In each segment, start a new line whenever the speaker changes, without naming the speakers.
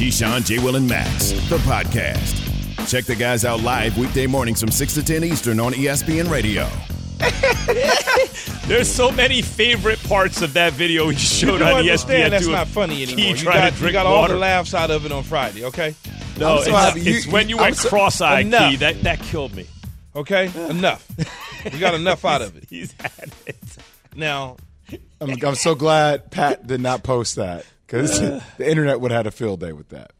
Keyshawn, J. Will, and Max, the podcast. Check the guys out live weekday mornings from 6 to 10 Eastern on ESPN Radio.
There's so many favorite parts of that video he showed
you
on
understand
ESPN.
that's not funny anymore. You got, you got all
water.
the laughs out of it on Friday, okay?
No,
I'm so
it's,
happy.
it's when you
I'm
went
so-
cross-eyed,
Enough.
Key. That that killed me.
Okay? Enough. We got enough out of it.
He's had it.
Now,
I'm, I'm so glad Pat did not post that because the internet would have had a field day with that.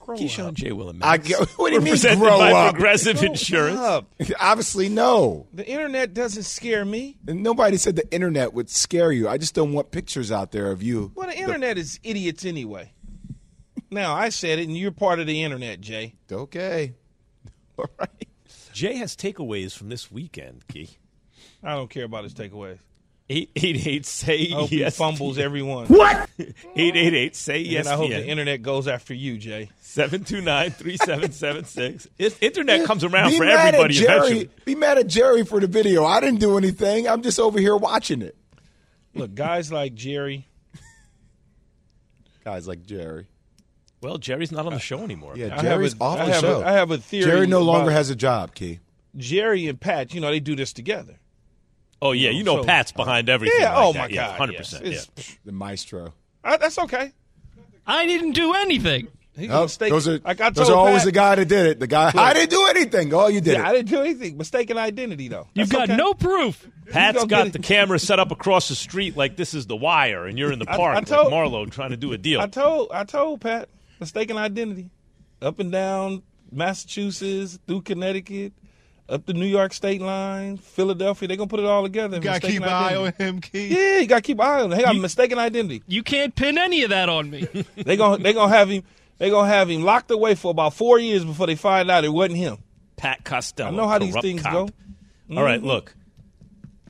Keyshawn, J. Will, and
I
Max.
get, what do you mean grow
by
up?
Progressive Insurance.
up.
Obviously, no.
The internet doesn't scare me.
And nobody said the internet would scare you. I just don't want pictures out there of you.
Well, the internet is idiots anyway. Now, I said it, and you're part of the internet, Jay.
Okay. All right.
Jay has takeaways from this weekend, Key.
I don't care about his takeaways.
888 say
I
yes.
fumbles everyone. What?
888 say yes.
And I hope the internet goes after you, Jay.
729 3776. Internet comes around
Be
for
mad
everybody
at Jerry.
eventually.
Be mad at Jerry for the video. I didn't do anything. I'm just over here watching it.
Look, guys like Jerry,
Guys like Jerry.
Well, Jerry's not on the show anymore.
Yeah,
I
Jerry's
a,
off
I
the
have
show.
A, I have a theory.
Jerry no longer has a job, Key.
Jerry and Pat. You know, they do this together.
Oh, yeah. You know
So-
Pat's uh, behind everything.
Yeah.
like
oh
that.
my
Yeah,
God.
100%. yeah.
The maestro.
I- that's okay.
I didn't do anything.
He's
Oh,
mistaken.
those are,
like I
those
told
are always
Pat,
the guy that did it. The guy, I didn't do anything. Oh, you did
Yeah, I didn't do anything. Mistaken identity, though.
You've got
okay.
no proof.
Pat's
gonna
got the camera set up across the street like this is the wire, and you're in the
I-
park
I told-
like Marlowe trying to do a deal.
I told I told Pat mistaken identity, up and down Massachusetts, through Connecticut, up the New York state line, Philadelphia. They're gonna put it all together.
Gotta keep an eye on him, Key.
Yeah, you gotta keep an eye on him. Got a mistaken identity.
You can't pin any of that on me.
They gonna they gonna have him. They gonna have him locked away for about four years before they find out it wasn't him.
Pat Costello.
I know how these things
cop.
go.
All right,
Mhm.
look.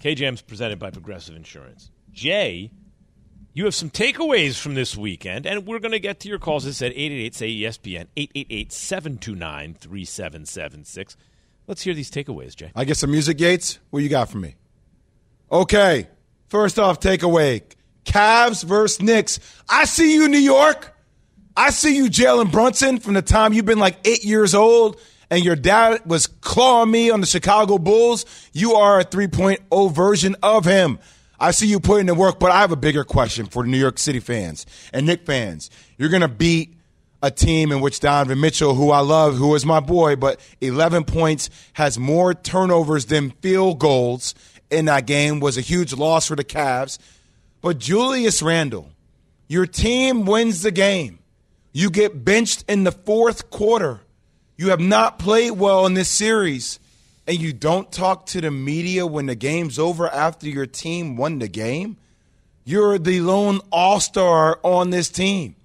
KJM's presented by Progressive Insurance. Jay, you have some takeaways from this weekend, and we're going to get to your calls. It's at 888 say ESPN, 888 729 3776. Let's hear these takeaways, Jay.
I get some music gates. What you got for me? Okay. First off, takeaway. Cavs versus Knicks. I see you, New York. I see you, Jalen Brunson, from the time you've been like eight years old and your dad was clawing me on the Chicago Bulls. You are a 3.0 version of him. I see you putting in work, but I have a bigger question for New York City fans and Knick fans. You're going to beat a team in which Donovan Mitchell, who I love, who is my boy, but 11 points, has more turnovers than field goals in that game, was a huge loss for the Cavs. But Julius Randle, your team wins the game. You get benched in the fourth quarter. You have not played well in this series, and you don't talk to the media when the game's over after your team won the game. You're the lone all star on this team.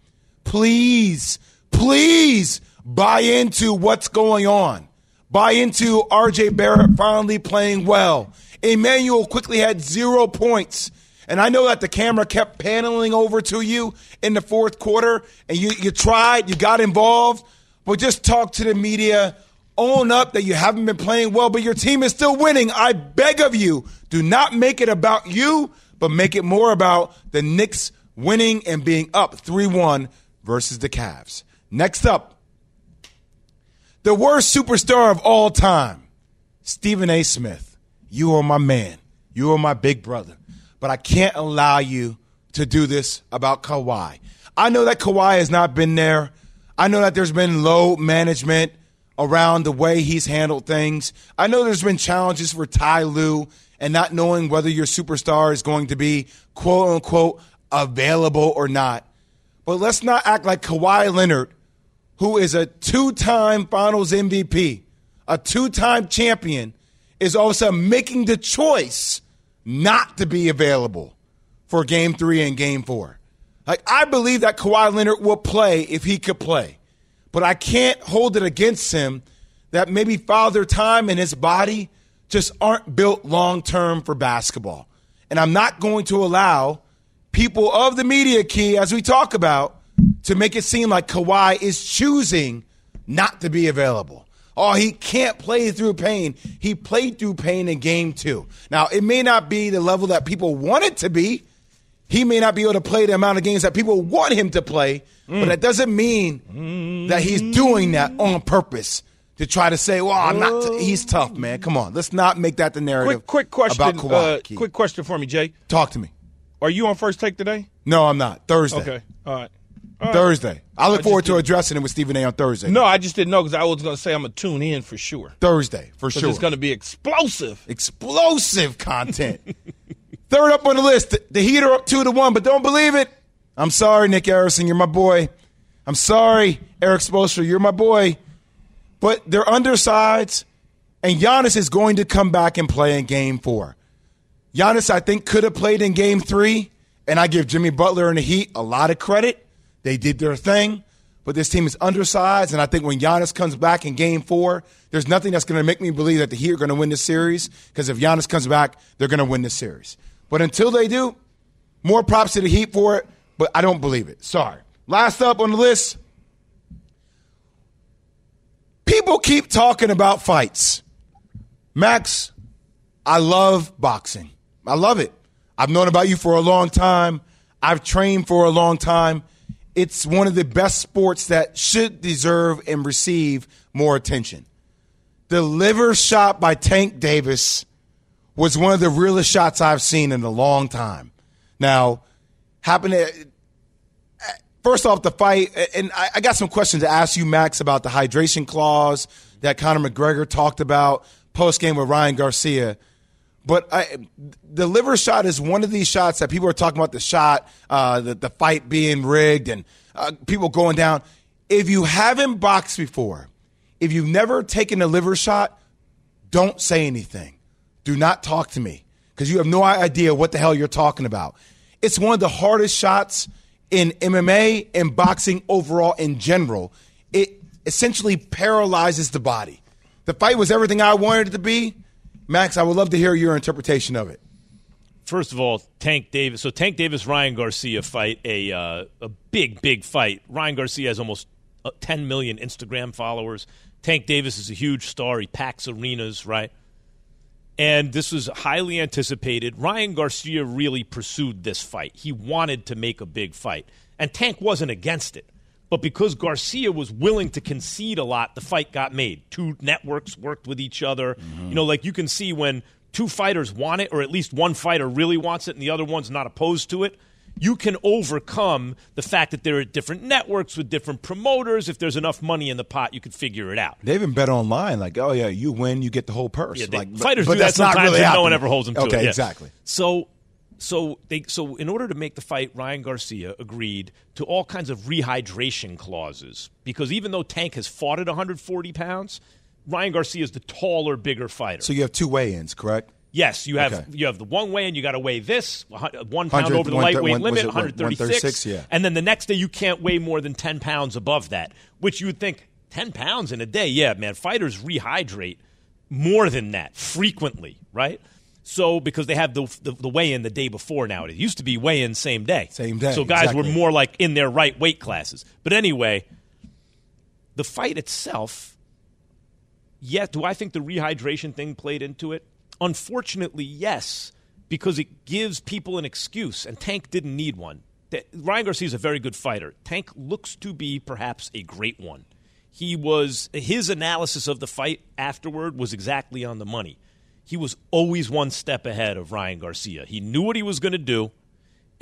Please, please buy into what's going on. Buy into RJ Barrett finally playing well. Immanuel Quickley had zero points. And I know that the camera kept paneling over to you in the fourth quarter, and you, you tried, you got involved, but just talk to the media. Own up that you haven't been playing well, but your team is still winning. I beg of you, do not make it about you, but make it more about the Knicks winning and being up 3 1 versus the Cavs. Next up, the worst superstar of all time, Stephen A. Smith. You are my man. You are my big brother. But I can't allow you to do this about Kawhi. I know that Kawhi has not been there. I know that there's been low management around the way he's handled things. I know there's been challenges for Ty Lue and not knowing whether your superstar is going to be quote unquote available or not. But let's not act like Kawhi Leonard, who is a two time finals MVP, a two time champion, is all of a sudden making the choice not to be available for game three and game four. Like I believe that Kawhi Leonard will play if he could play, but I can't hold it against him that maybe Father Time and his body just aren't built long term for basketball. And I'm not going to allow people of the media key, as we talk about, to make it seem like Kawhi is choosing not to be available. Oh, he can't play through pain. He played through pain in game two. Now, it may not be the level that people want it to be. He may not be able to play the amount of games that people want him to play, but that doesn't mean that he's doing that on purpose to try to say, "Well, I'm not." T-. He's tough, man. Come on, let's not make that the narrative.
Quick, quick question.
about Kawhi.
uh, quick question for me, Jay.
talk to me.
Are you on first take today?
No, I'm not. Thursday.
Okay. All right. All right.
Thursday. I look
I
forward to addressing it with Stephen A. on Thursday.
No, I just didn't know because I was going to say I'm going to tune in for sure.
Thursday for sure.
it's going to be explosive.
explosive content. Third up on the list, the, the Heat are up two to one, but don't believe it. I'm sorry, Nick Harrison, you're my boy. I'm sorry, Erik Spoelstra, you're my boy. But they're undersides, and Giannis is going to come back and play in Game Four. Giannis, I think, could have played in Game Three, and I give Jimmy Butler and the Heat a lot of credit. They did their thing, but this team is undersized, and I think when Giannis comes back in Game Four, there's nothing that's going to make me believe that the Heat are going to win this series. Because if Giannis comes back, they're going to win this series. But until they do, more props to the Heat for it, but I don't believe it. Sorry. Last up on the list, people keep talking about fights. Max, I love boxing. I love it. I've known about you for a long time. I've trained for a long time. It's one of the best sports that should deserve and receive more attention. The liver shot by Tank Davis was one of the realest shots I've seen in a long time. Now, happened to first off the fight, and I, I got some questions to ask you, Max, about the hydration clause that Conor McGregor talked about post game with Ryan Garcia. But I, the liver shot is one of these shots that people are talking about the shot, uh, the, the fight being rigged, and uh, people going down. If you haven't boxed before, if you've never taken a liver shot, don't say anything. Do not talk to me because you have no idea what the hell you're talking about. It's one of the hardest shots in MMA and boxing overall in general. It essentially paralyzes the body. The fight was everything I wanted it to be. Max, I would love to hear your interpretation of it.
First of all, Tank Davis. So Tank Davis, Ryan Garcia fight a uh, a big, big fight. Ryan Garcia has almost uh, 10 million Instagram followers. Tank Davis is a huge star. He packs arenas, right? And this was highly anticipated. Ryan Garcia really pursued this fight. He wanted to make a big fight. And Tank wasn't against it. But because Garcia was willing to concede a lot, the fight got made. Two networks worked with each other. Mm-hmm. You know, like you can see when two fighters want it, or at least one fighter really wants it and the other one's not opposed to it, you can overcome the fact that there are different networks with different promoters. If there's enough money in the pot, you could figure it out.
They even bet online, like, oh yeah, you win, you get the whole purse.
Yeah, they-
like,
fighters
but
do
that's
that
not
sometimes,
really
and no one ever holds them to
okay,
it. yeah.
exactly.
So, so they so in order to make the fight, Ryan Garcia agreed to all kinds of rehydration clauses because even though Tank has fought at 140 pounds, Ryan Garcia is the taller, bigger fighter.
So you have two weigh-ins, correct?
yes, you have
Okay.
you have the one way, and you got to weigh this one pound over the lightweight
one-
limit,
it one-
136,
136, yeah.
and then the next day you can't weigh more than 10 pounds above that, which you would think 10 pounds in a day. Yeah, man, fighters rehydrate more than that frequently, right? So because they have the the, the weigh in the day before now, it used to be weigh in same day.
Same day,
So guys were more like in their right weight classes. But anyway, the fight itself, yet do I think the rehydration thing played into it? Unfortunately, yes, because it gives people an excuse, and Tank didn't need one. Ryan Garcia is a very good fighter. Tank looks to be perhaps a great one. He was his analysis of the fight afterward was exactly on the money. He was always one step ahead of Ryan Garcia. He knew what he was going to do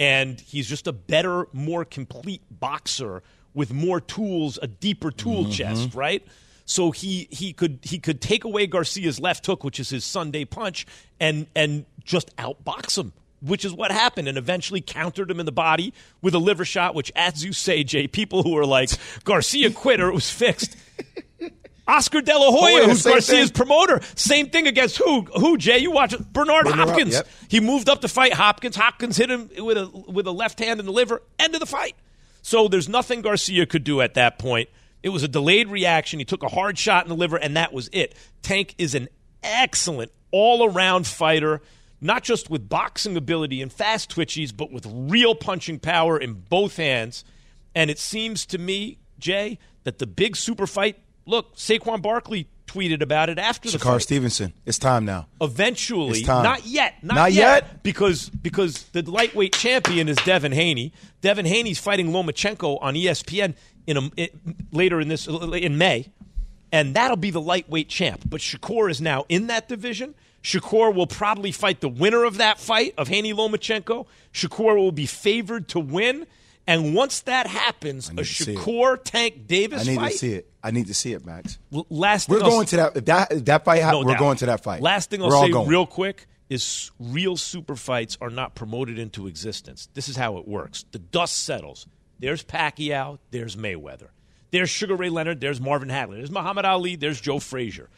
and he's just a better, more complete boxer with more tools, a deeper tool mm-hmm. chest, right? So he he could he could take away Garcia's left hook, which is his Sunday punch, and and just outbox him, which is what happened, and eventually countered him in the body with a liver shot, which, as you say, Jay, people who are like Garcia quit or it was fixed. Oscar De La Hoya,
Oh, yeah,
who's Garcia's
thing.
promoter. Same thing against who? Who, Jay? You watch it. Bernard,
Bernard,
Hopkins.
yep.
He moved up to fight Hopkins. Hopkins hit him with a with a left hand in the liver. End of the fight. So there's nothing Garcia could do at that point. It was a delayed reaction. He took a hard shot in the liver, and that was it. Tank is an excellent all around fighter, not just with boxing ability and fast twitchies, but with real punching power in both hands. And it seems to me, Jay, that the big super fight look, Saquon Barkley tweeted about it after the Shakur.
Stevenson. It's time now.
Eventually,
It's time.
not yet, not,
Not yet?
because because the lightweight champion is Devin Haney. Devin Haney's fighting Lomachenko on ESPN in a, it, later in this in May, and that'll be the lightweight champ. But Shakur is now in that division. Shakur will probably fight the winner of that fight of Haney Lomachenko. Shakur will be favored to win, and once that happens, a
need to see it.
Shakur Tank Davis
I need
fight.
to see it. I need to see it, Max.
Last
We're
thing I'll
going to that. If that if that fight
no
we're
doubt.
going to that fight.
Last thing I'll
We're
say
going.
real quick is real super fights are not promoted into existence. This is how it works. The dust settles. There's Pacquiao, there's Mayweather. There's Sugar Ray Leonard, there's Marvin Hagler. There's Muhammad Ali, there's Joe Frazier.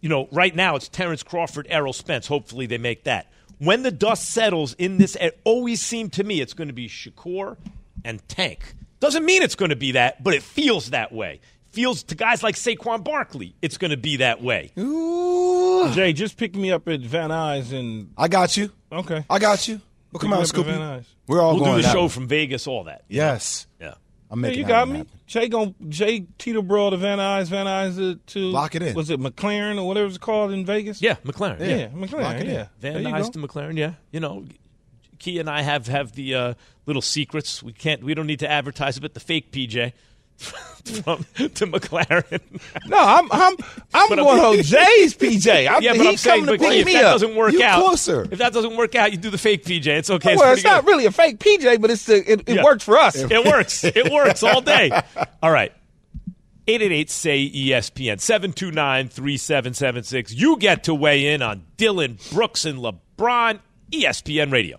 You know, right now it's Terrence Crawford, Errol Spence. Hopefully they make that. When the dust settles in this, it always seemed to me it's going to be Shakur and Tank. Doesn't mean it's going to be that, but it feels that way. Feels to guys like Saquon Barkley, it's going to be that way.
Ooh.
Jay, just pick me up at Van Nuys and
I got you.
okay.
I got you. We'll come
Pick me
out,
up at
Scoopy.
Van Nuys.
We're all
We'll
going
do the show
one.
from Vegas, all that.
Yes.
Yeah.
I'm
Yeah,
making
you got me.
happen.
Jay gon' Jay Teterboro to Van Nuys, Van Nuys to
Lock it in.
Was it McLaren or whatever it's called in Vegas?
Yeah, McLaren.
yeah,
Yeah.
McLaren.
Lock it in.
Yeah,
Van
There you
Nuys to McLaren. Yeah. You know, Key and I have have the uh, little secrets. We can't. We don't need to advertise it, but the fake PJ from to McLaren.
No, I'm I'm I'm
But
going on Jay's PJ. I'm,
yeah, but I'm saying,
coming to
but if that
up.
doesn't work out,
closer.
if that doesn't work out, you do the fake PJ. It's okay.
well,
it's
it's not really a fake PJ, but it's the, it, it
Yeah.
worked for us.
It works. It works all day. All right. 888 say ESPN 729 3776. You get to weigh in on Dillon Brooks and LeBron, ESPN Radio.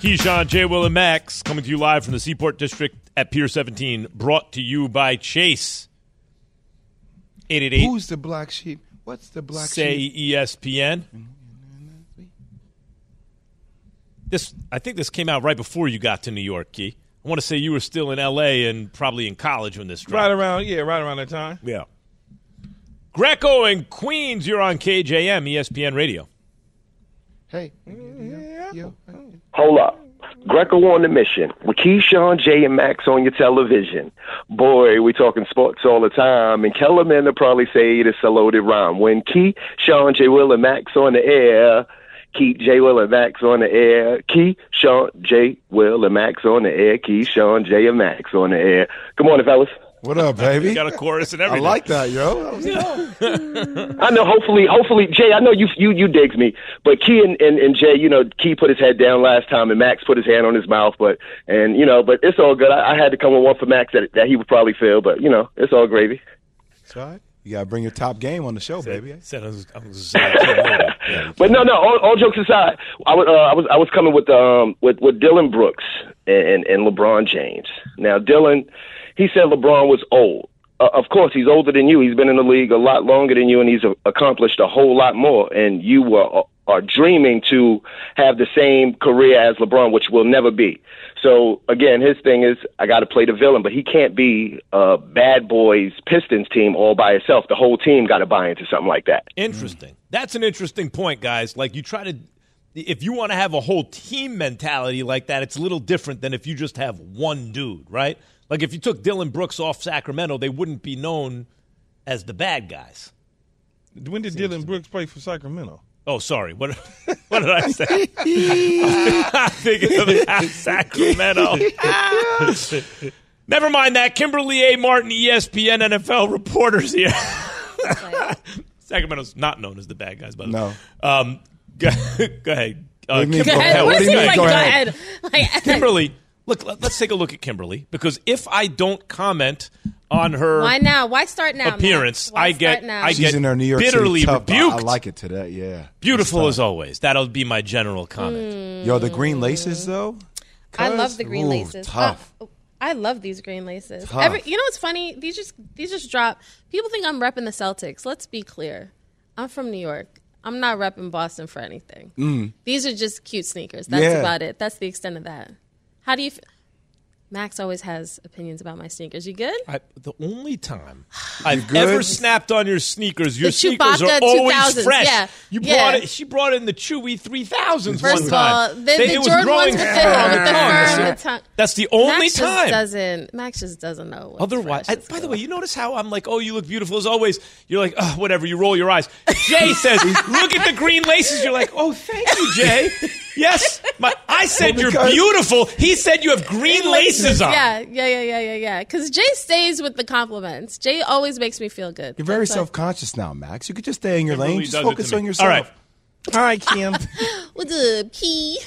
Keyshawn, Jay, Will, and Max coming to you live from the Seaport District at Pier 17, brought to you by Chase. 888
Who's the black sheep? What's the black sheep?
say
sheep?
ESPN. This I think this came out right before you got to New York, Key. I want to say you were still in LA and probably in college when this dropped.
Right around, yeah, right around that time.
Yeah. Greco and Queens, you're on KJM, ESPN Radio.
Hey. Yo.
Hold up. Greco on the mission with Keyshawn, J, and Max on your television. Boy, we talking sports all the time, and Kellerman will probably say it's a loaded rhyme. When Key, Sean, J, Will, and Max on the air, Key, J, Will, and Max on the air. Key, Sean, J, Will, and Max on the air. Key, Sean, J, and Max on the air. Good morning, fellas.
What up, baby?
Got a chorus and
I
everything.
like that, yo. That was.
I know. Hopefully, hopefully, Jay. I know you you you digs me, but Key and, and and Jay, you know, Key put his head down last time, and Max put his hand on his mouth. But and you know, but it's all good. I, I had to come with one for Max that that he would probably feel, but you know, it's all gravy.
That's right. You gotta bring your top game on the show, baby.
Said I was, I was yeah.
But no, no. All, all jokes aside, I was, uh, I was, I was coming with, um, with, with Dillon Brooks and, and, and LeBron James. Now, Dillon, he said LeBron was old. Uh, of course, he's older than you. He's been in the league a lot longer than you, and he's a- accomplished a whole lot more. And you were are dreaming to have the same career as LeBron, which will never be. So again, his thing is I got to play the villain, but he can't be a bad boys Pistons team all by himself. The whole team got to buy into something like that.
Interesting. That's an interesting point, guys. Like you try to, if you want to have a whole team mentality like that, it's a little different than if you just have one dude, right? Like if you took Dillon Brooks off Sacramento, they wouldn't be known as the bad guys.
When did Dillon Brooks play for Sacramento?
Oh, sorry. What what did I say? I'm thinking of the Sacramento. Never mind that. Kimberly A. Martin, ESPN NFL reporters here. Sacramento's not known as the bad guys, by the way.
No.
Um, go, go ahead. Uh,
What do you mean,
Kimberly,
go ahead?
hell,
What do you
go
mean,
ahead.
go
Go
ahead?
ahead.
Kimberly, look, let- let's take a look at Kimberly because if I don't comment on her
Why now? Why start now?
Appearance,
Why
I get
now?
I
She's
get
in her New York
bitterly
City tough. I-
rebuked.
I, like it today. Yeah,
Beautiful as always. That'll be my general comment.
Mm.
Yo, the green laces though.
I love the green
Ooh,
laces.
Tough.
Uh, I love these green laces.
Tough.
Every, you know what's funny? These just these just drop. People think I'm repping the Celtics. Let's be clear. I'm from New York. I'm not repping Boston for anything. These are just cute sneakers. That's
Mm. Yeah.
about it. That's the extent of that. How do you? F- Max always has opinions about my sneakers. You good?
I, the only time I've
good?
ever snapped on your sneakers, your
The
sneakers
Chewbacca
are always
2000s,
fresh.
yeah.
You
Yeah.
brought it. She brought in the Chewy three thousands
First
one
of all, the,
They-
the
it was
Jordan
growing
ones with the,
hair
with
on
the
the tongue. That's
the tongue.
That's the only
Max just
time.
doesn't. Max just doesn't know. What's
Otherwise,
fresh
I,
is
by the way, you notice how I'm like, oh, you look beautiful as always. You're like, oh, whatever. You roll your eyes. Jay says, look at the green laces. You're like, oh, thank you, Jay. Yes, my, I said
Well,
you're beautiful. He said you have green laces on.
Yeah, yeah, yeah, yeah, yeah, yeah. Because Jay stays with the compliments. Jay always makes me feel good.
You're very self conscious now, Max. You could just stay in your
Kimberly
lane.
does
Just focus on yourself.
All right,
All right, Kim.
What's up, Key?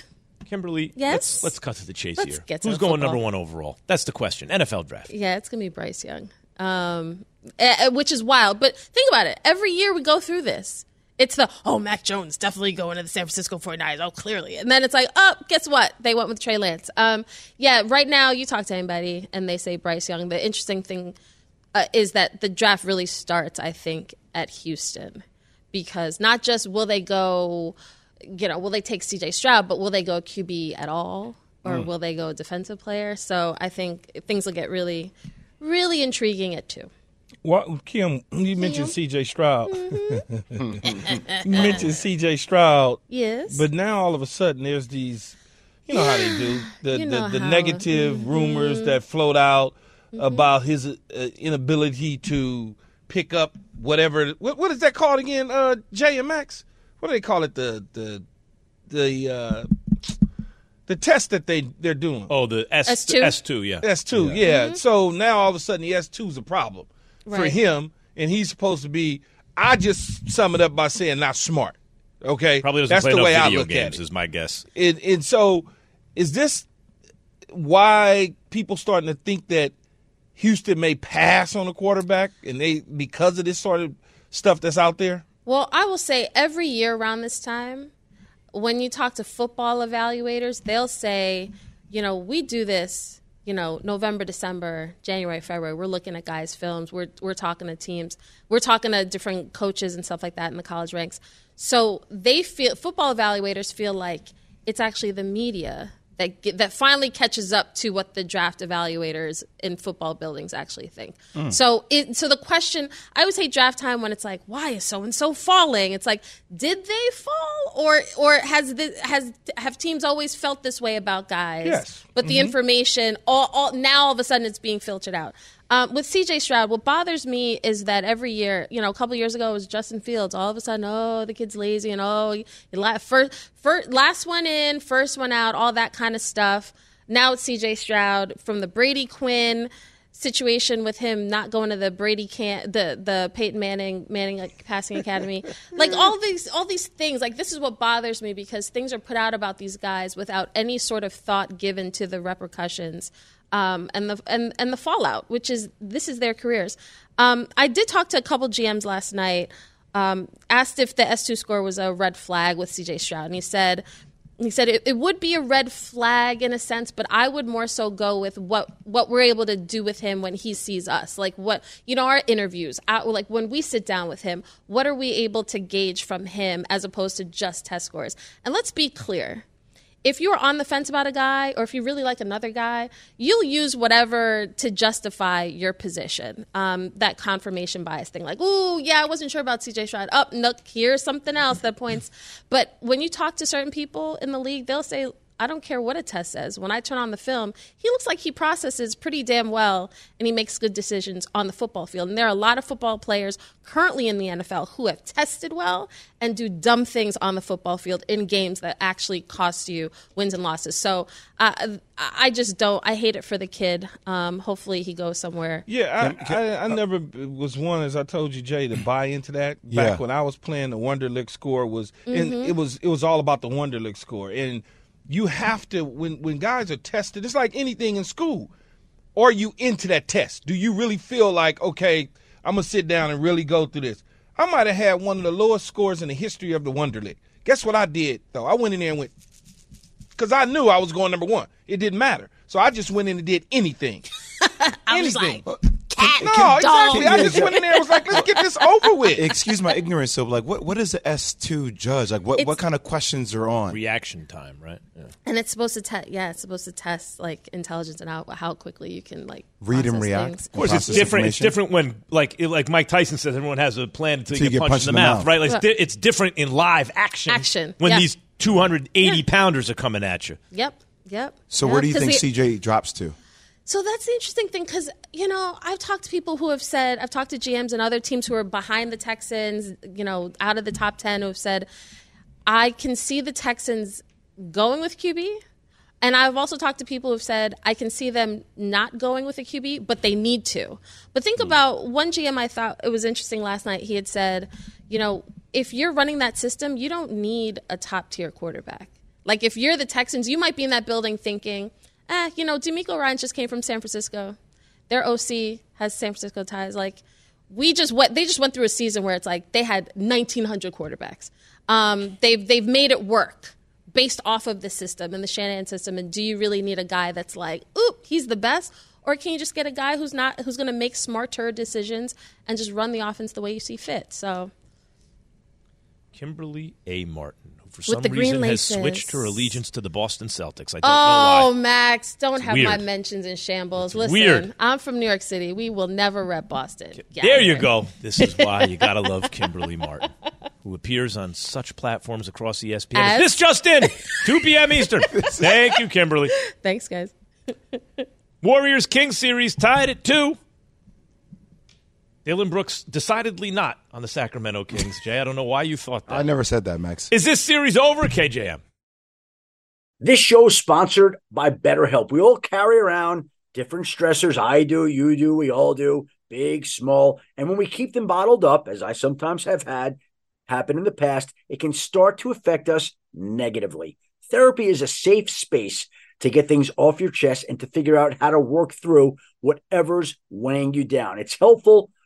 Kimberly.
Yes?
Let's, let's cut to the chase
Let's
here.
get to
Who's going
football.
number one overall? That's the question. NFL draft.
Yeah, it's gonna be Bryce Young, um, eh, eh, which is wild. But think about it. Every year we go through this. It's the oh Mac Jones definitely going to the San Francisco 49ers. Oh, clearly. And then it's like, oh, guess what? They went with Trey Lance. Um, yeah, right now you talk to anybody and they say Bryce Young. The interesting thing uh, is that the draft really starts, I think, at Houston because not just will they go, you know, will they take CJ Stroud, but will they go QB at all, or will they go defensive player? So I think things will get really, really intriguing at two.
What, Kim, you mentioned C.J. Stroud.
Mm-hmm.
you mentioned C.J. Stroud,
Yes,
but now all of a sudden there's these, you know how they do the
You know
the, the
how. Mm-hmm.
negative rumors that float out about his uh, inability to pick up whatever. What, what is that called again? Uh, Jay and Max. What do they call it? The the the uh, the test that they they're doing.
Oh, the S
S2?
S2, yeah.
S two, yeah. So now all of a sudden the S two is a problem for him, and he's supposed to be. I just sum it up by saying not smart. Okay,
Probably doesn't
That's
play
the
enough
way I
video
look
games,
at it.
is my guess.
And, and so, is this why people starting to think that Houston may pass on a quarterback, and they because of this sort of stuff that's out there?
Well, I will say every year around this time, when you talk to football evaluators, they'll say, you know, we do this, you know, November, December, January, February. We're looking at guys' films. We're we're talking to teams. We're talking to different coaches and stuff like that in the college ranks. So they feel football evaluators feel like it's actually the media that get, that finally catches up to what the draft evaluators in football buildings actually think. Hmm. So it so the question I always hate draft time when it's like why is so and so falling? It's like did they fall or or has the, has have teams always felt this way about guys?
Yes.
But the mm-hmm. information all, all now all of a sudden it's being filtered out. Um, with CJ Stroud, what bothers me is that every year, you know, a couple years ago it was Justin Fields. All of a sudden, oh, the kid's lazy, and oh, he, he la- first, first, last one in, first one out, all that kind of stuff. Now it's CJ Stroud from the Brady Quinn situation with him not going to the Brady can the the Peyton Manning Manning like, passing academy. like all these all these things. Like this is what bothers me because things are put out about these guys without any sort of thought given to the repercussions um, and the and and the fallout, which is this is their careers. Um, I did talk to a couple GMs last night. Um, asked if the S two score was a red flag with CJ Stroud, and he said he said it, it, would be a red flag in a sense, but I would more so go with what what we're able to do with him when he sees us, like what you know our interviews, out, like when we sit down with him, what are we able to gauge from him as opposed to just test scores? And let's be clear, if you're on the fence about a guy or if you really like another guy, you'll use whatever to justify your position. Um, that confirmation bias thing, like, "Ooh, yeah, I wasn't sure about CJ Stroud." Up, oh, here's something else that points. But when you talk to certain people in the league, they'll say, I don't care what a test says. When I turn on the film, he looks like he processes pretty damn well and he makes good decisions on the football field. And there are a lot of football players currently in the NFL who have tested well and do dumb things on the football field in games that actually cost you wins and losses. So uh, I just don't. I hate it for the kid. Um, hopefully he goes somewhere.
Yeah, I, I, I, never was one, as I told you, Jay, to buy into that. Back yeah. when I was playing, the Wonderlic score was, mm-hmm. and it was it was all about the Wonderlic score and you have to when when guys are tested it's like anything in school. Are you into that test? Do you really feel like okay i'm gonna sit down and really go through this? I might have had one of the lowest scores in the history of the wonderlic. Guess what i did though? I went in there and went because i knew i was going number one. It didn't matter. So i just went in and did anything. Anything.
like, cat.
No, exactly. I just went in there and was like, let's get this over with.
Excuse my ignorance. So, like, what what is the S two judge? Like, what what kind of questions are on?
Reaction time, right?
Yeah. And it's supposed to test. Yeah, it's supposed to test like intelligence and how how quickly you can like
read and react.
Things.
Of course, it's different. It's different when like like Mike Tyson says, everyone has a plan until you, get, punched, punched in the, mouth, mouth, right? Like, it's, di- it's, different in live action.
Action
when
yeah.
these 280 yeah. pounders are coming at you.
Yep. Yep.
So
yep.
where do you think CJ drops to?
So that's the interesting thing because, you know, I've talked to people who have said, I've talked to GMs and other teams who are behind the Texans, you know, out of the top 10 who have said, I can see the Texans going with QB. And I've also talked to people who've said, I can see them not going with a QB, but they need to. But think mm. about one GM I thought it was interesting last night. He had said, you know, if you're running that system, you don't need a top tier quarterback. Like if you're the Texans, you might be in that building thinking, eh, you know, DeMeco Ryan just came from San Francisco. Their OC has San Francisco ties. Like, we just went, they just went through a season where it's like they had 1,900 quarterbacks. Um, they've, they've made it work based off of the system and the Shanahan system. And do you really need a guy that's like, oop, he's the best? Or can you just get a guy who's not, who's going to make smarter decisions and just run the offense the way you see fit? So,
Kimberly A. Martin for some reason has switched her allegiance to the Boston Celtics. I don't
oh,
know why.
Max, don't
It's
have
weird.
my mentions in shambles.
It's
Listen,
weird.
I'm from New York City. We will never rep Boston. Get
There you go. This is why you gotta love Kimberly Martin, who appears on such platforms across ESPN.
As-
This just in, 2 p.m. Eastern. Thank you, Kimberly.
Thanks, guys.
Warriors King series tied at two. Dillon Brooks decidedly not on the Sacramento Kings. Jay, I don't know why you thought that.
I never said that, Max.
Is this series over, KJM?
This show is sponsored by BetterHelp. We all carry around different stressors. I do, you do, we all do, big, small. And when we keep them bottled up, as I sometimes have had happen in the past, it can start to affect us negatively. Therapy is a safe space to get things off your chest and to figure out how to work through whatever's weighing you down. It's helpful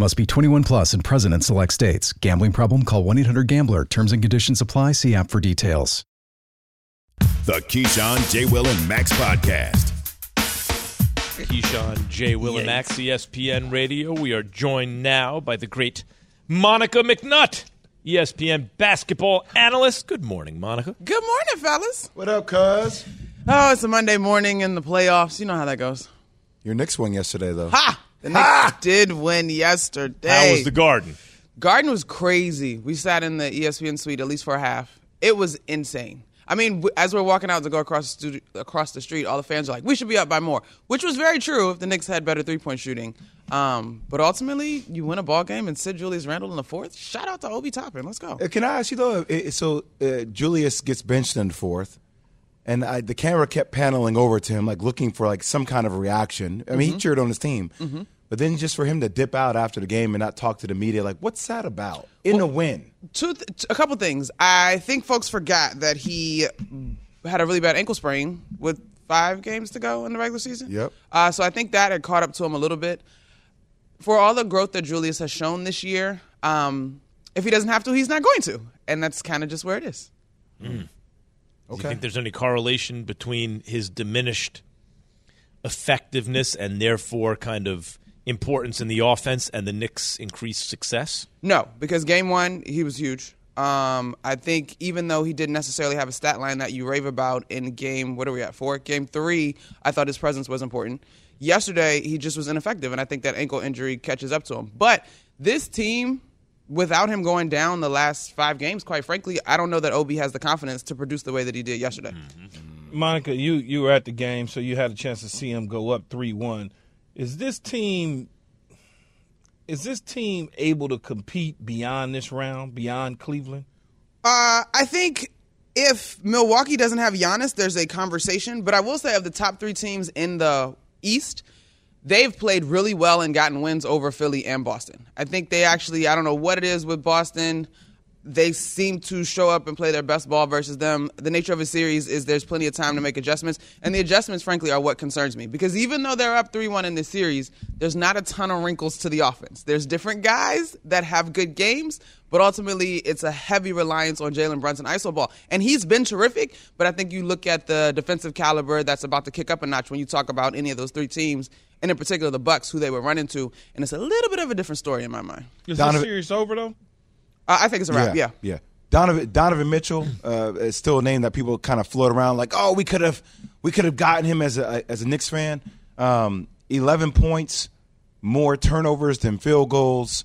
Must be 21 plus and present in select states. Gambling problem? Call 1 800 GAMBLER. Terms and conditions apply. See app for details.
The Keyshawn, J. Will, and Max podcast.
Keyshawn, J. Will, and Max, ESPN Radio. We are joined now by the great Monica McNutt, ESPN basketball analyst. Good morning, Monica.
Good morning, fellas.
What up, cuz?
Oh, it's a Monday morning in the playoffs. You know how that goes.
Your Knicks won yesterday, though.
Ha! The Knicks did win yesterday.
How was the Garden?
Garden was crazy. We sat in the ESPN suite at least for a half. It was insane. I mean, as we're walking out to go across the, studio, across the street, all the fans are like, "We should be up by more," which was very true if the Knicks had better three point shooting. Um, but ultimately, you win a ball game and sit Julius Randle in the fourth. Shout out to Obi Toppin. Let's go.
Uh, Can I ask you though? So uh, Julius gets benched in the fourth, and I, the camera kept paneling over to him, like looking for like some kind of reaction. I mean, he
Mhm.
cheered on his team,
Mhm.
but then just for him to dip out after the game and not talk to the media, like what's that about? In a win,
two th- a couple things. I think folks forgot that he had a really bad ankle sprain with five games to go in the regular season.
Yep.
Uh, so I think that had caught up to him a little bit. For all the growth that Julius has shown this year, um, if he doesn't have to, he's not going to, and that's kind of just where it is.
Do you think there's any correlation between his diminished effectiveness and therefore kind of importance in the offense and the Knicks' increased success?
No, because game one he was huge. Um, I think even though he didn't necessarily have a stat line that you rave about in game, what are we at four? Game three, I thought his presence was important. Yesterday he just was ineffective, and I think that ankle injury catches up to him. But this team, without him going down the last five games, quite frankly, I don't know that Obi has the confidence to produce the way that he did yesterday.
Monica, you you were at the game, so you had a chance to see him go up three one. Is this team is this team able to compete beyond this round, beyond Cleveland?
Uh, I think if Milwaukee doesn't have Giannis, there's a conversation. But I will say, of the top three teams in the East, they've played really well and gotten wins over Philly and Boston. I think they actually, I don't know what it is with Boston. They seem to show up and play their best ball versus them. The nature of a series is there's plenty of time to make adjustments, and the adjustments, frankly, are what concerns me. Because even though they're up 3 1 in this series, there's not a ton of wrinkles to the offense. There's different guys that have good games, but ultimately it's a heavy reliance on Jalen Brunson iso ball. And he's been terrific, but I think you look at the defensive caliber that's about to kick up a notch when you talk about any of those three teams, and in particular the Bucks, who they were running to, and it's a little bit of a different story in my mind.
Is
Donovan-
this series over though?
Uh, I think it's a wrap. Yeah.
yeah. Donovan Donovan Mitchell uh, is still a name that people kind of float around like, oh, we could have we could have gotten him as a as a Knicks fan. Um, Eleven points, more turnovers than field goals.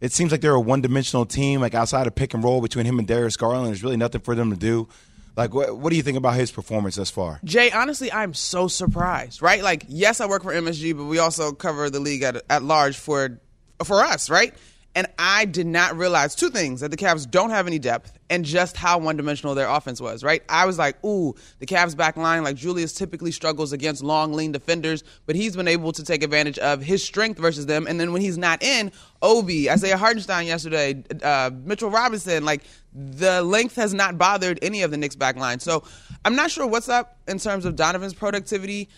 It seems like they're a one dimensional team. Like outside of pick and roll between him and Darius Garland, there's really nothing for them to do. Like, what, what do you think about his performance thus far?
Jay, honestly, I'm so surprised, right? Like, yes, I work for MSG, but we also cover the league at, at large for for us, right? And I did not realize two things that the Cavs don't have any depth and just how one dimensional their offense was, right? I was like, ooh, the Cavs back line, like Julius typically struggles against long, lean defenders, but he's been able to take advantage of his strength versus them. And then when he's not in, Obi, Isaiah Hartenstein yesterday, uh, Mitchell Robinson, like the length has not bothered any of the Knicks back line. So I'm not sure what's up in terms of Donovan's productivity.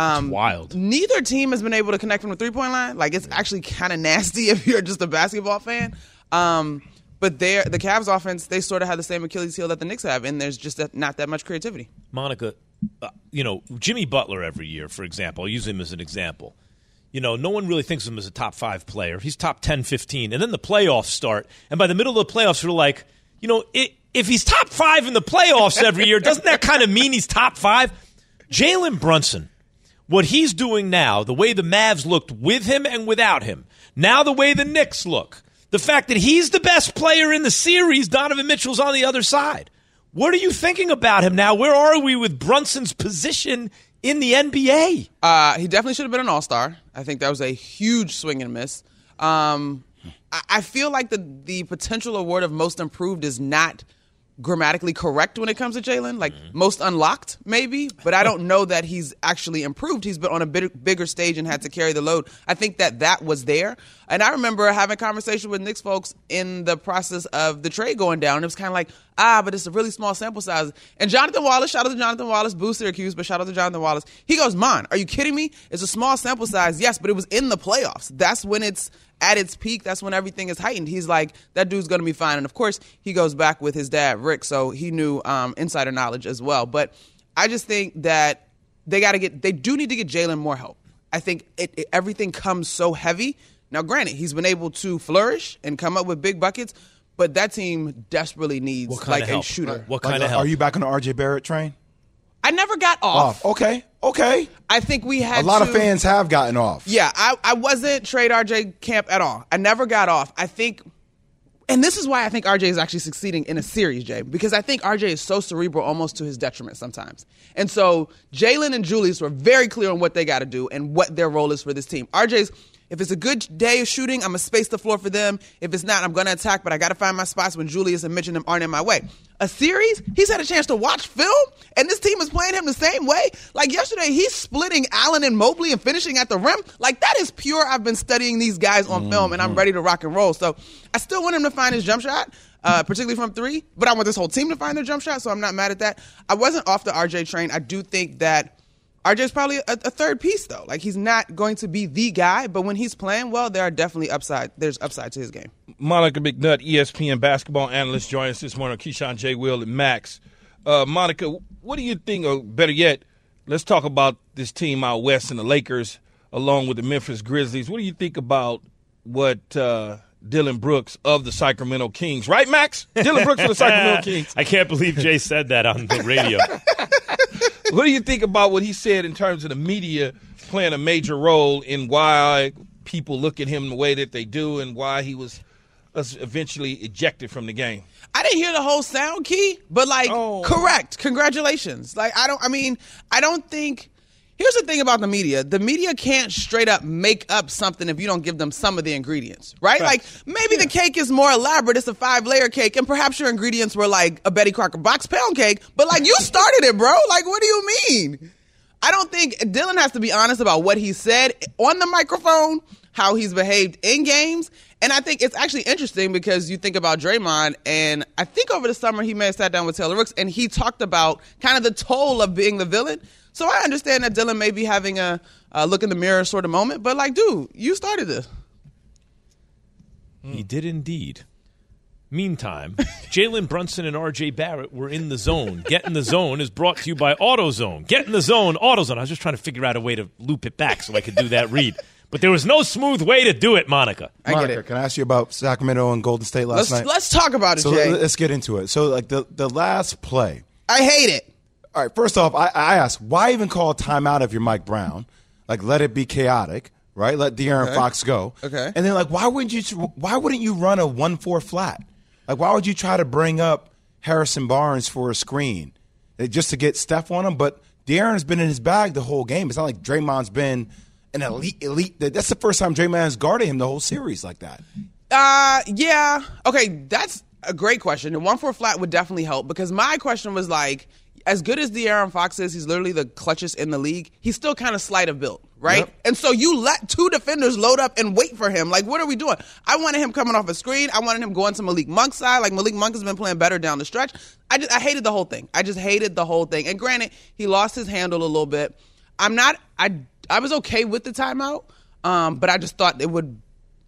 Um,
wild.
Neither team has been able to connect from the three point line. Like it's actually kind of nasty if you're just a basketball fan. Um, but they're, the Cavs offense, they sort of have the same Achilles heel that the Knicks have, and there's just that, not that much creativity.
Monica, uh, you know, Jimmy Butler every year, for example, I'll use him as an example. You know, no one really thinks of him as a top five player. He's top 10, 15. And then the playoffs start. And by the middle of the playoffs, we're like, you know, it, if he's top five in the playoffs every year, doesn't that kind of mean he's top five? Jalen Brunson, what he's doing now, the way the Mavs looked with him and without him, now the way the Knicks look, the fact that he's the best player in the series, Donovan Mitchell's on the other side. What are you thinking about him now? Where are we with Brunson's position in the NBA?
Uh, he definitely should have been an All Star. I think that was a huge swing and miss. Um, I, I feel like the the potential award of most improved is not grammatically correct when it comes to Jalen. Like most unlocked, maybe, but I don't know that he's actually improved. He's been on a big, bigger stage and had to carry the load. I think that that was there. And I remember having a conversation with Knicks folks in the process of the trade going down. It was kind of like, ah, but it's a really small sample size. And Jonathan Wallace, shout out to Jonathan Wallace, boo Syracuse, but shout out to Jonathan Wallace. He goes, "Man, are you kidding me? It's a small sample size, yes, but it was in the playoffs. That's when it's at its peak. That's when everything is heightened. He's like, that dude's going to be fine. And of course, he goes back with his dad, Rick, so he knew um, insider knowledge as well. But I just think that they got to get, they do need to get Jalen more help. I think it, it, everything comes so heavy. Now, granted, he's been able to flourish and come up with big buckets, but that team desperately needs like a shooter.
What
Like,
kind of
uh,
help?
Are you back on the RJ Barrett train?
I never got off.
Off. Okay. Okay.
I think we had
A lot of fans have gotten off.
Yeah, I, I wasn't trade RJ camp at all. I never got off. I think, and this is why I think RJ is actually succeeding in a series, Jay, because I think RJ is so cerebral almost to his detriment sometimes. And so Jalen and Julius were very clear on what they got to do and what their role is for this team. RJ's. If it's a good day of shooting, I'm gonna space the floor for them. If it's not, I'm gonna attack, but I gotta find my spots when Julius and Mitch and them aren't in my way. A series, he's had a chance to watch film, and this team is playing him the same way. Like yesterday, he's splitting Allen and Mobley and finishing at the rim. Like that is pure. I've been studying these guys on film, and I'm ready to rock and roll. So I still want him to find his jump shot. Uh, particularly from three, but I want this whole team to find their jump shot, so I'm not mad at that. I wasn't off the RJ train. I do think that RJ's probably a, a third piece though. Like he's not going to be the guy, but when he's playing well, there are definitely upside. There's upside to his game.
Monica McNutt, ESPN basketball analyst, joins us this morning. Keyshawn J. Will and Max. Uh, Monica, what do you think, or better yet, let's talk about this team out west and the Lakers, along with the Memphis Grizzlies. What do you think about what uh, Dillon Brooks of the Sacramento Kings, right, Max? Dillon Brooks of the Sacramento Kings.
I can't believe Jay said that on the radio.
what do you think about what he said in terms of the media playing a major role in why people look at him the way that they do and why he was uh, eventually ejected from the game?
I didn't hear the whole sound key, but like, correct. Congratulations. Like, I don't. I mean, I don't think. Here's the thing about the media: the media can't straight up make up something if you don't give them some of the ingredients, right? Like, maybe the cake is more elaborate; it's a five layer cake, and perhaps your ingredients were like a Betty Crocker box pound cake. But like, you started it, bro. Like, what do you mean? I don't think Dillon has to be honest about what he said on the microphone, how he's behaved in games. And I think it's actually interesting because you think about Draymond, and I think over the summer he may have sat down with Taylor Rooks and he talked about kind of the toll of being the villain. So I understand that Dillon may be having a, a look in the mirror sort of moment, but like, dude, you started this.
He did indeed. Meantime, Jalen Brunson and RJ Barrett were in the zone. Get in the zone is brought to you by AutoZone. Get in the zone, AutoZone. I was just trying to figure out a way to loop it back so I could do that read. But there was no smooth way to do it, Monica.
I Monica, can I ask you about Sacramento and Golden State last
Let's
night?
let's talk about it,
so
Jay.
let's get into it. So, like the the last play.
I hate it.
All right. First off, I, I ask, why even call timeout if you're Mike Brown? Like, let it be chaotic, right? Let De'Aaron
Okay.
Fox go.
Okay.
And then, like, why wouldn't you? Why wouldn't you run a one four flat? Like, why would you try to bring up Harrison Barnes for a screen just to get Steph on him? But De'Aaron's been in his bag the whole game. It's not like Draymond's been an elite elite. That's the first time Draymond has guarded him the whole series like that.
Uh, yeah. Okay, that's a great question. The one four flat would definitely help because my question was like, as good as De'Aaron Fox is, he's literally the clutchest in the league. He's still kind of slight of built, right?
Yep.
And so you let two defenders load up and wait for him. Like, what are we doing? I wanted him coming off a screen. I wanted him going to Malik Monk's side. Like Malik Monk has been playing better down the stretch. I just I hated the whole thing. I just hated the whole thing. And granted, he lost his handle a little bit. I'm not. I I was okay with the timeout, um, but I just thought it would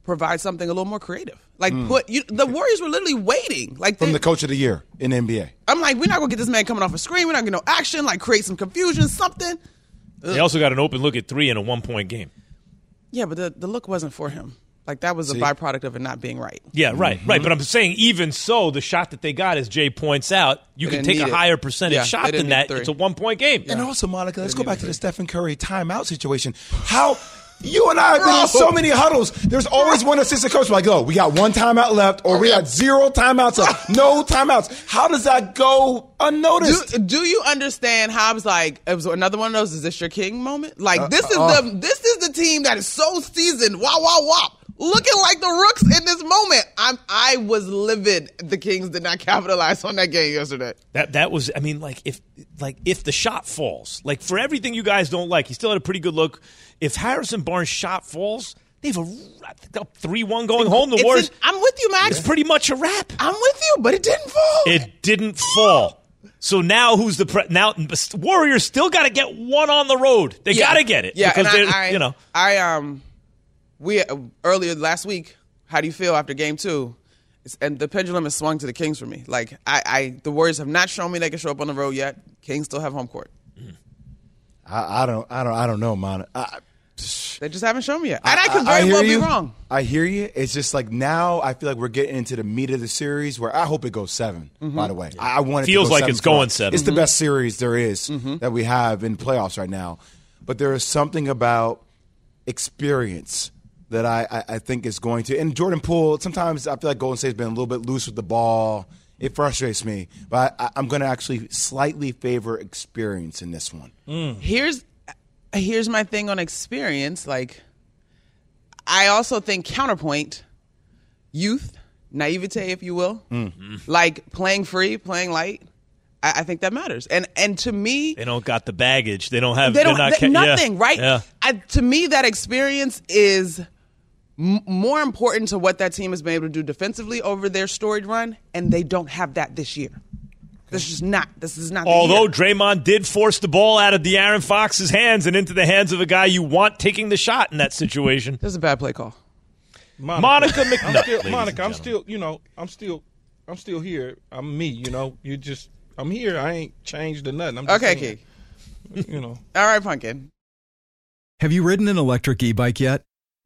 provide something a little more creative. Like
Mm.
put you, the Warriors were literally waiting. Like
From
they,
the coach of the year in the NBA.
I'm like, we're not gonna get this man coming off a screen. We're not gonna get no action. Like create some confusion, something.
They also got an open look at three in a one point game.
Yeah, but the the look wasn't for him. Like that was
See?
a byproduct of it not being right.
Yeah, right, right. But I'm saying, even so, the shot that they got, as Jay points out, you
They
can take a
need it.
higher percentage
Yeah,
shot than that.
three.
It's a one point game.
And also, Monica, let's go back to the Stephen Curry timeout situation. How you and I have been in so many huddles. There's always one assistant coach like, "Oh, we got one timeout left, or we got zero timeouts left, no timeouts." How does that go unnoticed?
Do, do you understand how I was like it was another one of those is this your king moment? Like
Uh,
this is
uh.
the this is the team that is so seasoned. Wow, wow, wow. Looking like the rooks in this moment. I'm I was livid the Kings did not capitalize on that game yesterday.
That that was I mean like if like if the shot falls like for everything you guys don't like he still had a pretty good look if Harrison Barnes shot falls They've a I think up three one going home. The Warriors.
I'm with you, Max.
It's pretty much a wrap.
I'm with you, but it didn't fall.
It didn't fall. So now who's the pre- now Warriors still got to get one on the road. They
Yeah.
got to get it.
Yeah,
because
I, I,
you know
I um, we uh, earlier last week. How do you feel after game two? It's, and the pendulum has swung to the Kings for me. Like I, I, the Warriors have not shown me they can show up on the road yet. Kings still have home court.
I, I don't, I don't, I don't know, man. I,
They just haven't shown me yet, and I, could very
hear
well
you.
be wrong.
I hear you. It's just like now I feel like we're getting into the meat of the series where I hope it goes 7
Mm-hmm.
By the way, I, I want it
Feels
to go
like
seven
it's going
us.
seven.
It's the
Mhm.
best series there is
Mm-hmm.
that we have in playoffs right now. But there is something about experience that I, I, I think is going to. And Jordan Poole, sometimes I feel like Golden State's been a little bit loose with the ball. It frustrates me, but I, I'm going to actually slightly favor experience in this one. Mm.
Here's here's my thing on experience. Like, I also think counterpoint, youth, naivete, if you will, mm. like playing free, playing light. I, I think that matters. And and to me,
they don't got the baggage. They don't have.
they don't
they're not
they-
ca- yeah.
nothing, right?
Yeah.
I, to me, that experience is m- more important to what that team has been able to do defensively over their storied run, and they don't have that this year. This is not. This is not. the
Although
year.
Draymond did force the ball out of De'Aaron Fox's hands and into the hands of a guy you want taking the shot in that situation.
this is a bad play call.
Monica McNutt,
I'm
ladies
still, Monica, I'm still, you know, I'm still, I'm still here. I'm me. You know, you just, I'm here. I ain't changed or nothing. I'm just
Okay,
saying,
Key.
You know,
All right, Pumpkin.
Have you ridden an electric e bike yet?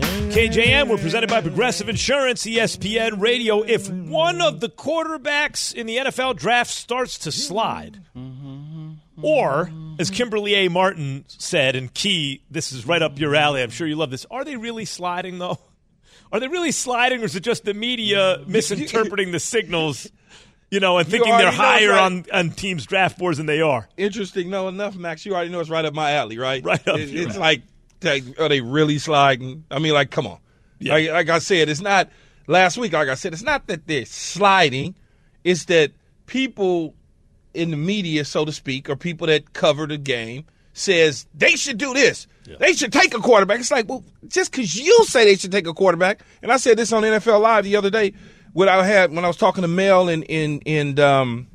KJM, we're presented by Progressive Insurance, ESPN Radio. If one of the quarterbacks in the NFL draft starts to slide, or as Kimberley A. Martin said, and Key, this is right up your alley, I'm sure you love this. Are they really sliding, though? Are they really sliding, or is it just the media misinterpreting the signals, you know, and thinking they're
already know it's
higher
right.
on, on teams' draft boards than they are?
interesting. No, enough, Max. You already know it's right up my alley, right?
Right up
It- it's like, like, are they really sliding? I mean, like, come on.
Yeah.
Like, like I said, it's not last week. Like I said, it's not that they're sliding. It's that people in the media, so to speak, or people that cover the game, says they should do this. They should take a quarterback. It's like, well, just because you say they should take a quarterback, and I said this on NFL Live the other day when I had when I was talking to Mel and and and um,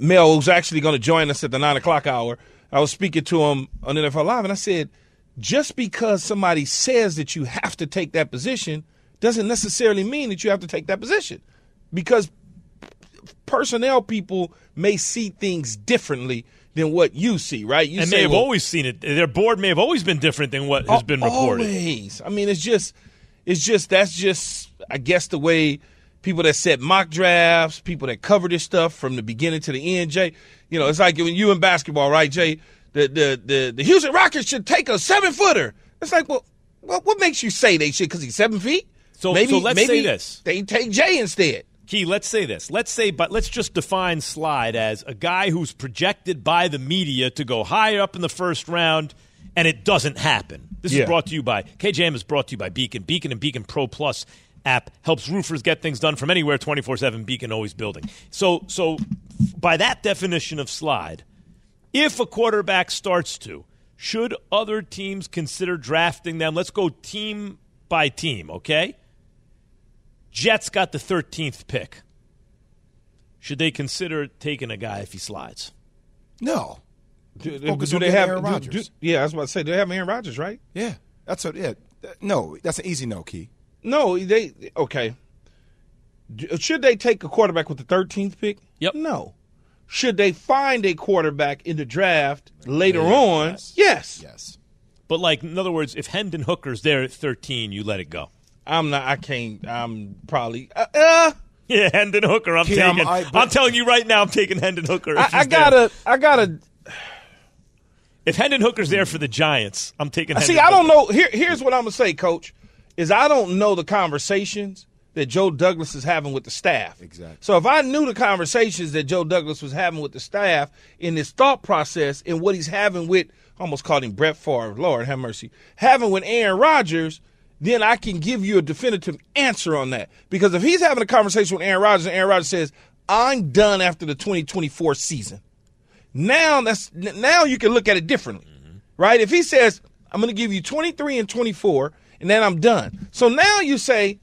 Mel was actually going to join us at the nine o'clock hour. I was speaking to him on NFL Live, and I said, just because somebody says that you have to take that position doesn't necessarily mean that you have to take that position, because personnel people may see things differently than what you see, right? You
and
say,
may have
well,
always seen it. Their board may have always been different than what has been reported.
Always. I mean, it's just, it's just that's just, I guess, the way people that set mock drafts, people that cover this stuff from the beginning to the end. Jay, you know, it's like when you in basketball, right, Jay? The the the, the Houston Rockets should take a seven footer. It's like, well, what what makes you say they should? Because he's seven feet.
So-
maybe,
so let's
maybe
say this.
They take Jay instead.
Key, let's say this. Let's say, but let's just define slide as a guy who's projected by the media to go higher up in the first round, and it doesn't happen. This
Yeah.
is brought to you by KJM. Is brought to you by Beacon. Beacon and Beacon Pro Plus app helps roofers get things done from anywhere, twenty four seven. Beacon always building. So, so by that definition of slide, if a quarterback starts to, should other teams consider drafting them? Let's go team by team, okay? Jets got the 13th pick. Should they consider taking a guy if he slides?
No.
Do, do-
Focus
do
on
they have?
Aaron Rodgers.
do- yeah, I was about to say, do they have Aaron Rodgers, right?
Yeah, that's what. Yeah, Th- no, that's an easy no key.
No, they okay. Should they take a quarterback with the 13th pick?
Yep.
No. Should they find a quarterback in the draft later on? Yes.
Yes.
But, like, in other words, if Hendon Hooker's there at 13, you let it go.
I'm not. I can't. I'm probably. Uh, uh,
Yeah, Hendon Hooker. I'm
Key,
taking.
I-
I'm telling you right now, I'm taking Hendon Hooker. if
I, I gotta. I gotta.
If Hendon Hooker's there for the Giants, I'm taking.
Hendon See,
Hendon
I don't know. Here, here's what I'm gonna say, Coach. Is I don't know the conversations that Joe Douglas is having with the staff.
Exactly.
So if I knew the conversations that Joe Douglas was having with the staff in his thought process and what he's having with, almost called him Brett Favre. Lord have mercy. Having with Aaron Rodgers, then I can give you a definitive answer on that. Because if he's having a conversation with Aaron Rodgers and Aaron Rodgers says, "I'm done after the 2024 season," now that's now you can look at it differently, mm-hmm. right? If he says, "I'm going to give you 23 and 24, and then I'm done," so now you say,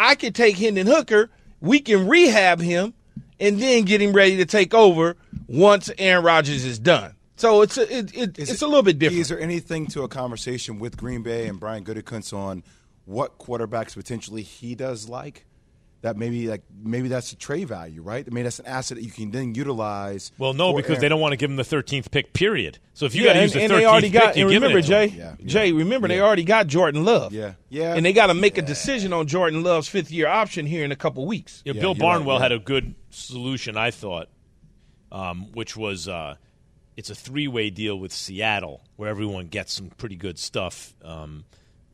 "I can take Hendon Hooker, we can rehab him, and then get him ready to take over once Aaron Rodgers is done." So it's a, it, it, it's a little bit different.
Is there anything to a conversation with Green Bay and Brian Gutekunst on what quarterbacks potentially he does like? That maybe like maybe that's a trade value, right? I mean, that's an asset that you can then utilize.
Well, no, because
Aaron-
they don't want to give him the 13th pick. Period. So if you
yeah,
got to use the 13th
they already
pick,
got.
you're
remember,
it to
Jay,
him.
Yeah, yeah.
Jay, remember they already got Jordan Love.
Yeah, yeah.
And they got to make a decision on Jordan Love's fifth year option here in a couple weeks.
Yeah,
Yeah,
Bill
you're right,
Barnwell
yeah.
had a good solution, I thought, um, which was uh, it's a three way deal with Seattle where everyone gets some pretty good stuff. Um,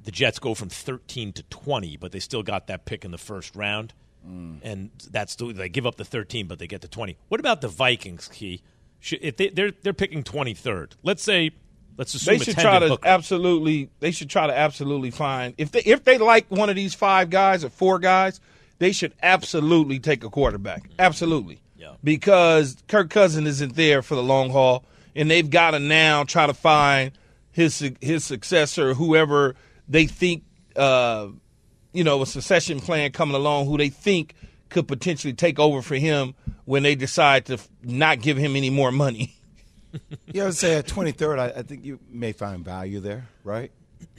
the Jets go from 13 to 20, but they still got that pick in the first round.
Mm.
And that's the, they give up the 13, but they get the 20. What about the Vikings, Key? Should, if they, they're they're picking 23rd, let's say, let's assume
They should try to
Hooker.
absolutely. They should try to absolutely find if they if they like one of these five guys or four guys, they should absolutely take a quarterback. Absolutely.
Yeah.
Because Kirk Cousins isn't there for the long haul, and they've got to now try to find his his successor, whoever they think, uh, you know, a succession plan coming along, who they think could potentially take over for him when they decide to f- not give him any more money.
Yeah, I would say at 23rd, I, I think you may find value there, right?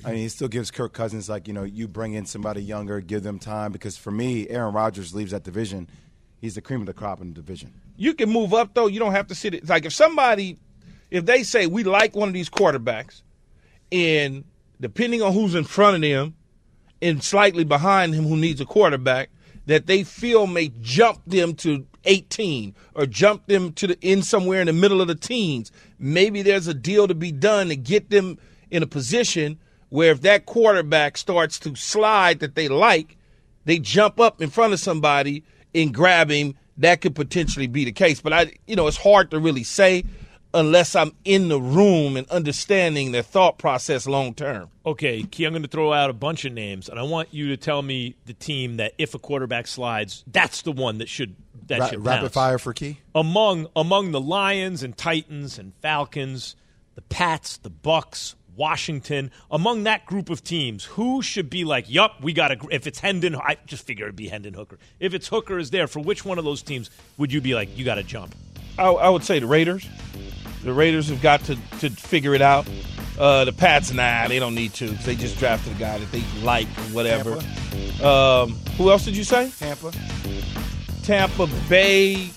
I mean, he still gives Kirk Cousins, like, you know, you bring in somebody younger, give them time. Because for me, Aaron Rodgers leaves that division. He's the cream of the crop in the division.
you can move up though. You don't have to sit. It's like if somebody, if they say we like one of these quarterbacks, and depending on who's in front of them, and slightly behind him who needs a quarterback, that they feel may jump them to 18 or jump them to the in somewhere in the middle of the teens. Maybe there's a deal to be done to get them in a position where if that quarterback starts to slide that they like, they jump up in front of somebody and grab him. That could potentially be the case. But I, you know, it's hard to really say unless I'm in the room and understanding their thought process long term.
Okay, Key, I'm going to throw out a bunch of names, and I want you to tell me the team that if a quarterback slides, that's the one that should that
Ra-
should
rapid
pounce.
fire for Key?
among among the Lions and Titans and Falcons, the Pats, the Bucks, Washington. Among that group of teams, who should be like, "Yup, we got to." If it's Hendon, I just figure it'd be Hendon Hooker. If it's Hooker is there, for which one of those teams would you be like, "You got to jump"?
I, I would say the Raiders. The Raiders have got to, to figure it out. Uh, the Pats, nah, they don't need to. They just drafted a guy that they like or whatever. Um, who else did you say?
Tampa.
Tampa Bay,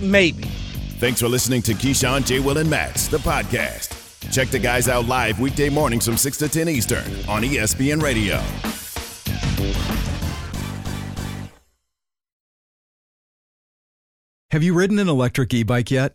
maybe.
Thanks for listening to Keyshawn, J. Will, and Max, the podcast. Check the guys out live weekday mornings from 6 to 10 Eastern on ESPN Radio.
Have you ridden an electric e bike yet?